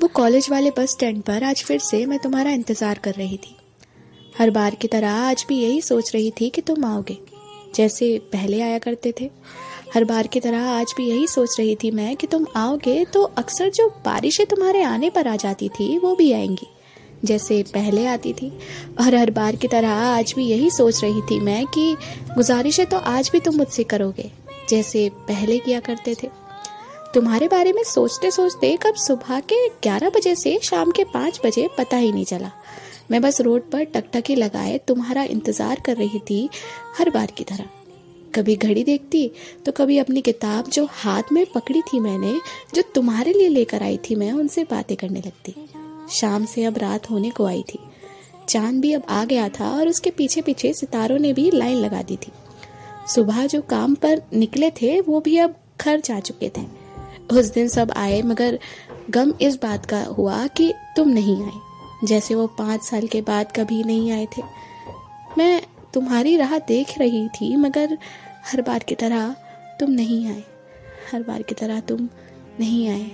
वो कॉलेज वाले bus stand पर आज फिर से मैं तुम्हारा इंतज़ार कर रही थी। हर बार की तरह आज भी यही सोच रही थी कि तुम आओगे। जैसे पहले आया करते थे। हर बार की तरह आज भी यही सोच रही थी मैं कि तुम आओगे तो अक्सर जो बारिशें तुम्हारे आने पर आ जाती थी, वो भी आएँगी। जैसे पहले आती थी। और हर बार की तरह आज भी यही सोच रही थी मैं कि गुजारिशें तो आज भी तुम मुझसे करोगे। जैसे पहले किया करते थे। तुम्हारे बारे में सोचते सोचते कब सुबह के 11 बजे से शाम के 5 बजे पता ही नहीं चला। मैं बस रोड पर टकटकी लगाए तुम्हारा इंतज़ार कर रही थी हर बार की तरह। कभी घड़ी देखती तो कभी अपनी किताब जो हाथ में पकड़ी थी मैंने, जो तुम्हारे लिए लेकर आई थी मैं, उनसे बातें करने लगती। शाम से अब रात होने को आई थी। चाँद भी अब आ गया था और उसके पीछे पीछे सितारों ने भी लाइन लगा दी थी। सुबह जो काम पर निकले थे, वो भी अब घर जा चुके थे। उस दिन सब आए, मगर गम इस बात का हुआ कि तुम नहीं आए। जैसे वो पाँच साल के बाद कभी नहीं आए थे। मैं तुम्हारी राह देख रही थी, मगर हर बार की तरह तुम नहीं आए। हर बार की तरह तुम नहीं आए।